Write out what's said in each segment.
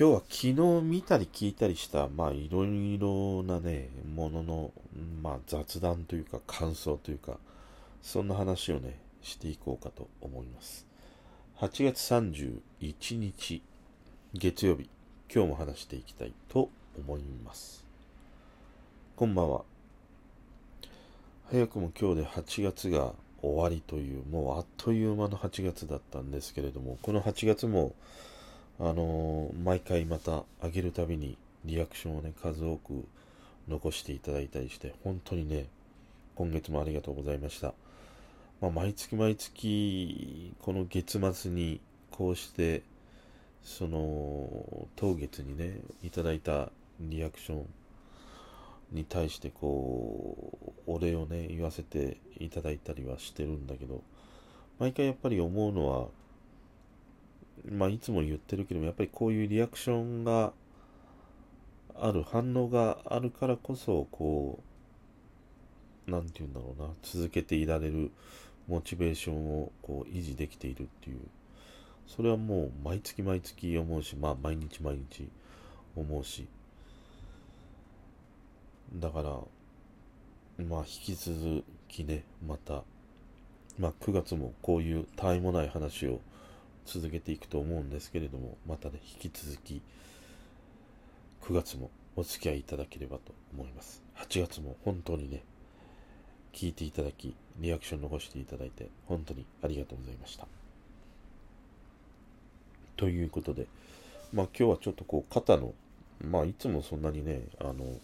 今日は昨日見たり聞いたりした、まあいろいろなね、ものの、まあ雑談というか感想というか、そんな話をね、していこうかと思います。8月31日、月曜日、今日も話していきたいと思います。こんばんは。早くも今日で8月が終わりという、もうあっという間の8月だったんですけれども、この8月も、あのー、毎回また上げるたびにリアクションをね、数多く残していただいたりして、本当にね、今月もありがとうございました。まあ、毎月毎月、この月末にこうして、その、当月にね、いただいたリアクションに対してこう、お礼をね、言わせていただいたりはしてるんだけど、毎回やっぱり思うのは、まあ、いつも言ってるけども、やっぱりこういうリアクションがある、反応があるからこそ、こう、なんて言うんだろうな、続けていられるモチベーションをこう維持できているっていう、それはもう毎月毎月思うし、まあ毎日毎日思うし、だから、まあ引き続きね、また、まあ9月もこういうたわいもない話を続けていくと思うんですけれども、またね、引き続き、9月もお付き合いいただければと思います。8月も本当にね、聞いていただき、リアクション残していただいて、本当にありがとうございました。ということで、まあ今日はちょっとこう肩の、まあいつもそんなにね、あの、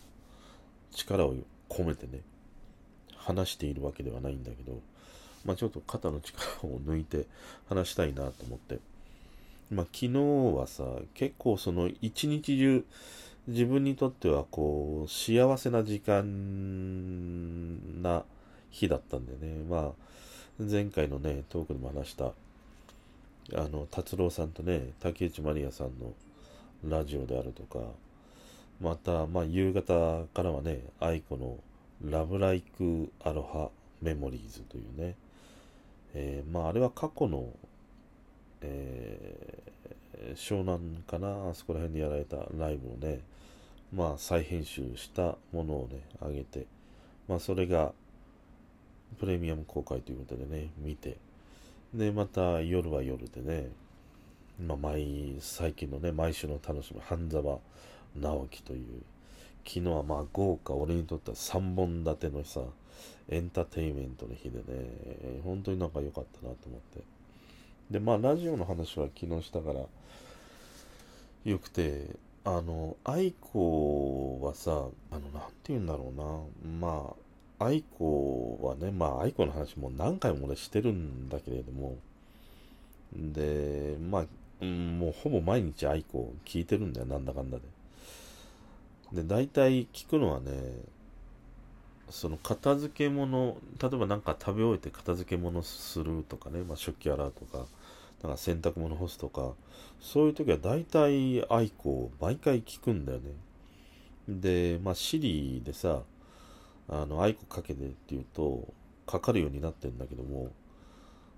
力を込めてね、話しているわけではないんだけど、まあ、ちょっと肩の力を抜いて話したいなと思って、まあ、昨日はさ、結構その一日中、自分にとってはこう、幸せな時間な日だったんでね、まあ、前回のね、トークでも話した、あの、達郎さんとね、竹内まりやさんのラジオであるとか、また、まあ、夕方からはね、愛子のラブライクアロハメモリーズというね、えー、まあ、あれは過去の、えー、湘南かな、あそこら辺でやられたライブをね、まあ、再編集したものをね、あげて、まあ、それが、プレミアム公開ということでね、見て、で、また夜は夜でね、まあ、毎、最近のね、毎週の楽しみ、半沢直樹という、昨日はまあ豪華、俺にとっては3本立てのさ、エンターテインメントの日でね、本当になんか良かったなと思って。で、まあ、ラジオの話は昨日したから、よくて、あの、愛子はさ、あの、なんて言うんだろうな、まあ、愛子はね、まあ、愛子の話も何回も俺してるんだけれども、で、まあ、もうほぼ毎日愛子聞いてるんだよ、なんだかんだで。で、大体聞くのはね、その片付け物、例えば何か食べ終えて片付け物するとかね、まあ、食器洗うとか、なんか洗濯物干すとか、そういう時は大体愛子を毎回聞くんだよね。で、まあ、シリでさ、あの、愛子かけてって言うと、かかるようになってんだけども、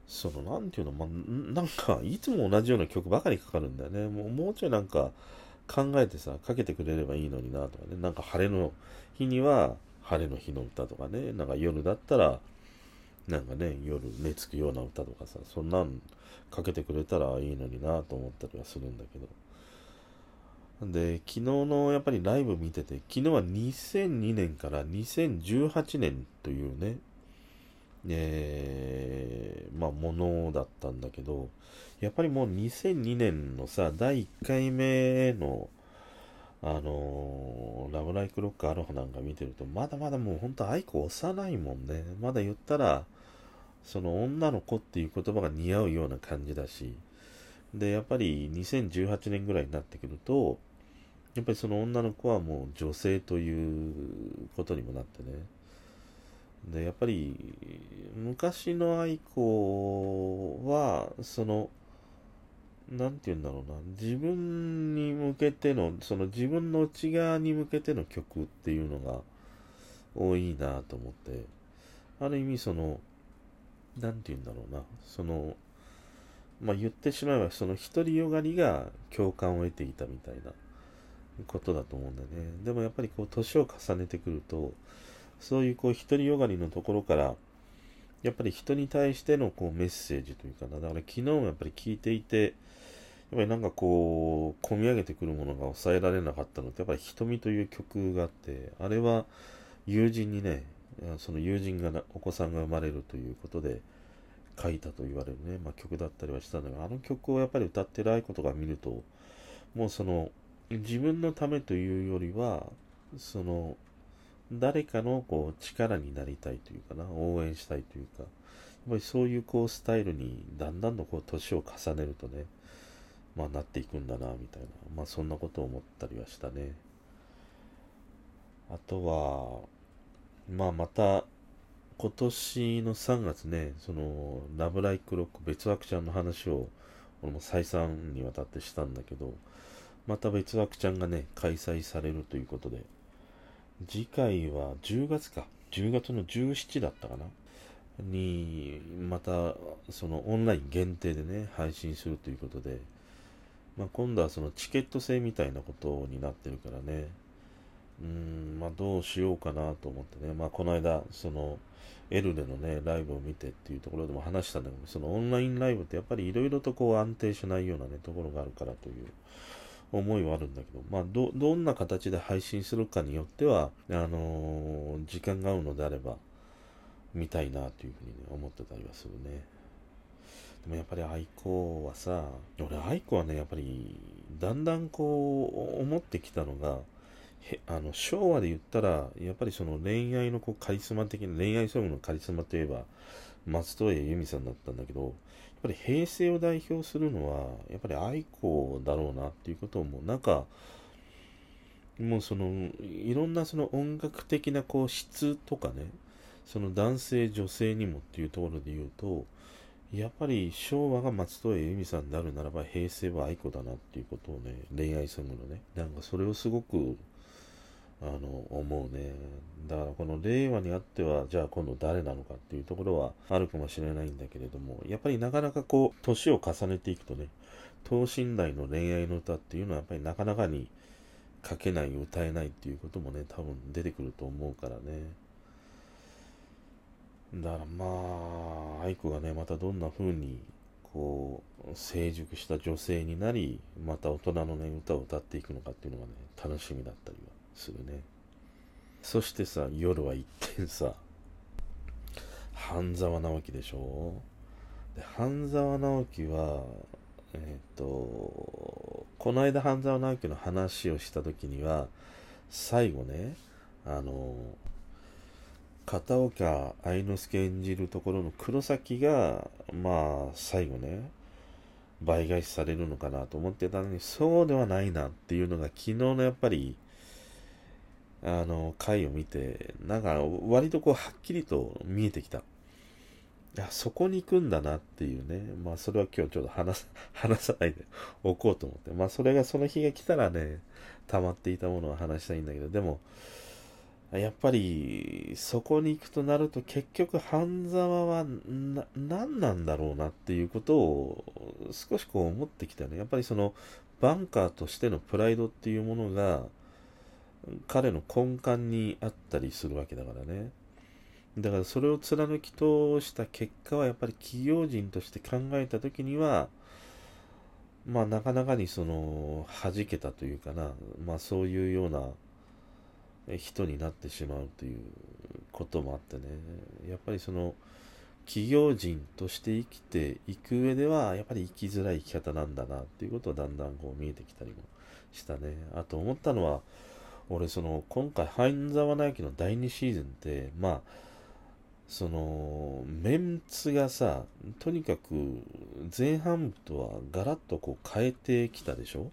その、なんていうの、まあ、なんか、いつも同じような曲ばかりかかるんだよね。もう、もうちょいなんか、考えてさ、かけてくれればいいのになとかね。なんか晴れの日には、晴れの日の歌とかね、なんか夜だったら、なんかね、夜寝つくような歌とかさ、そんなんかけてくれたらいいのになと思ったりはするんだけど。で、昨日のやっぱりライブ見てて、昨日は2002年から2018年というね、えー、まあ、ものだったんだけど、やっぱりもう2002年のさ、第1回目のあのー、ラブライクロックアロハなんか見てると、まだまだもうほんと愛子幼いもんね。まだ言ったら、その女の子っていう言葉が似合うような感じだし、で、やっぱり2018年ぐらいになってくると、やっぱりその女の子はもう女性ということにもなってね。で、やっぱり昔の愛子は、その、なんて言うんだろうな、自分に向けての、その自分の内側に向けての曲っていうのが多いなと思って、ある意味その、なんて言うんだろうな、その、まあ言ってしまえばその独りよがりが共感を得ていたみたいなことだと思うんだよね。でもやっぱりこう年を重ねてくると、そういうこう独りよがりのところから、やっぱり人に対してのこうメッセージというかな、だから昨日もやっぱり聞いていて、やっぱりなんかこう、込み上げてくるものが抑えられなかったのって、やっぱり瞳という曲があって、あれは友人にね、その友人がお子さんが生まれるということで書いたと言われるね、まあ、曲だったりはしたんだけど、あの曲をやっぱり歌ってる愛子とか見ると、もうその、自分のためというよりは、その、誰かのこう力になりたいというかな、応援したいというか、やっぱりそういうこうスタイルにだんだんとこう年を重ねるとね、まあなっていくんだな、みたいな、まあそんなことを思ったりはしたね。あとは、まあまた、今年の3月ね、その、ラブライクロック別枠ちゃんの話を、俺も再三にわたってしたんだけど、また別枠ちゃんがね、開催されるということで、次回は10月か。10月の17だったかな。に、また、そのオンライン限定でね、配信するということで、まあ、今度はそのチケット制みたいなことになってるからね、うん、まあ、どうしようかなと思ってね、まあ、この間、その、エルレのね、ライブを見てっていうところでも話したんだけど、そのオンラインライブってやっぱりいろいろとこう安定しないようなね、ところがあるからという思いはあるんだけど、まあ、ど、どんな形で配信するかによっては、あのー、時間が合うのであれば、見たいなというふうに、ね、思ってたりはするね。でもやっぱり愛子はさ、俺愛子はね、やっぱり、だんだんこう、思ってきたのが、あの昭和で言ったら、やっぱりその恋愛のこうカリスマ的な、恋愛ソングのカリスマといえば、松任谷由実さんだったんだけど、やっぱり平成を代表するのは、やっぱり愛子だろうなっていうことをもうなんか、もうその、いろんなその音楽的なこう質とかね、その男性女性にもっていうところで言うと、やっぱり昭和が松任谷由実さんであるならば平成は愛子だなっていうことをね、恋愛ソングのね、なんかそれをすごくあの、思うね。だからこの令和にあっては、じゃあ今度誰なのかっていうところはあるかもしれないんだけれども、やっぱりなかなかこう、年を重ねていくとね、等身大の恋愛の歌っていうのはやっぱりなかなかに書けない、歌えないっていうこともね、多分出てくると思うからね。だからまあ、愛子がね、またどんな風に、こう、成熟した女性になり、また大人のね、歌を歌っていくのかっていうのがね、楽しみだったりはするね。そしてさ、夜は一転さ、半沢直樹でしょ？で半沢直樹は、えっ、ー、と、この間半沢直樹の話をした時には、最後ね、あの、片岡愛之助演じるところの黒崎が、まあ、最後ね、倍返しされるのかなと思ってたのに、そうではないなっていうのが昨日のやっぱり、あの、回を見て、なんか割とこうはっきりと見えてきた。いや、そこに行くんだなっていうね。まあそれは今日ちょっと話 話さないでおこうと思って。まあそれがその日が来たらね、溜まっていたものを話したいんだけど、でも、やっぱりそこに行くとなると結局半沢は何なんだろうなっていうことを少しこう思ってきたね。やっぱりそのバンカーとしてのプライドっていうものが彼の根幹にあったりするわけだからね。だからそれを貫き通した結果はやっぱり企業人として考えた時には、まあなかなかにその弾けたというかな、まあそういうような人になってしまうということもあってね、やっぱりその企業人として生きていく上ではやっぱり生きづらい生き方なんだなっていうことはだんだんこう見えてきたりもしたね。あと思ったのは、俺その今回半沢直樹の第2シーズンってまあそのメンツがさとにかく前半部とはガラッとこう変えてきたでしょ？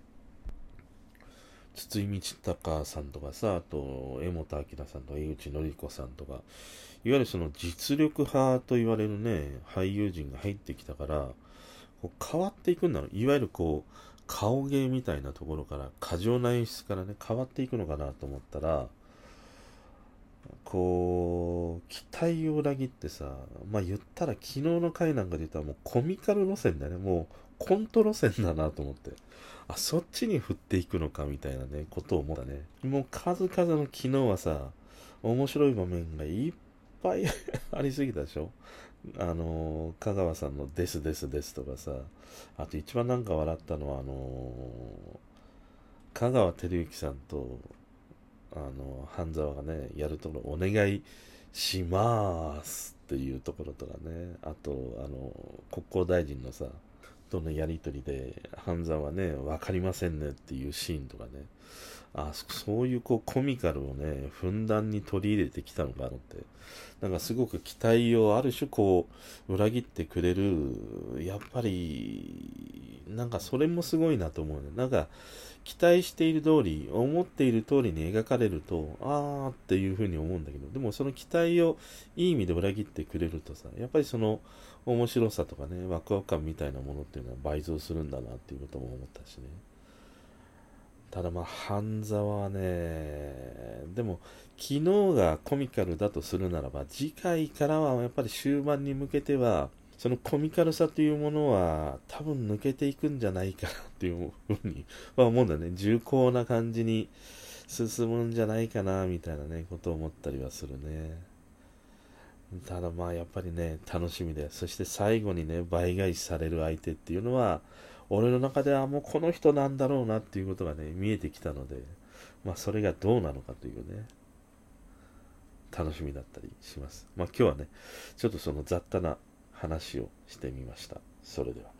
筒井道隆さんとかさあと江本明さんとか井口紀子さんとかいわゆるその実力派と言われるね俳優陣が入ってきたからこう変わっていくんだろういわゆるこう顔芸みたいなところから過剰な演出からね変わっていくのかなと思ったらこう、期待を裏切ってさ、まあ言ったら昨日の回なんかで言ったらもうコミカル路線だよね。もうコント路線だなと思って。あ、そっちに振っていくのかみたいなね、ことを思ったね。もう数々の昨日はさ、面白い場面がいっぱい ありすぎたでしょあの香川さんのですですですとかさ、あと一番なんか笑ったのは、あの香川照之さんと、あの、半沢がね、やるところ、お願いしますっていうところとかね、あと、あの、国交大臣のさ、とのやり取りで、半沢はね、分かりませんねっていうシーンとかね、あそういうこうコミカルをね、ふんだんに取り入れてきたのかなって、なんかすごく期待をある種こう、裏切ってくれる、やっぱり、なんかそれもすごいなと思うね。なんか、期待している通り、思っている通りに描かれると、あーっていうふうに思うんだけど、でもその期待をいい意味で裏切ってくれるとさ、やっぱりその面白さとかね、ワクワク感みたいなものっていうのは倍増するんだなっていうことも思ったしね。ただまあ、半沢はね、でも、昨日がコミカルだとするならば、次回からはやっぱり終盤に向けては、そのコミカルさというものは多分抜けていくんじゃないかなっていうふうに、まあ、思うんだよね。重厚な感じに進むんじゃないかなみたいなね、ことを思ったりはするね。ただまあやっぱりね、楽しみで、そして最後にね、倍返しされる相手っていうのは、俺の中ではもうこの人なんだろうなっていうことがね、見えてきたので、まあそれがどうなのかというね、楽しみだったりします。まあ今日はね、ちょっとその雑多な話をしてみました。それでは。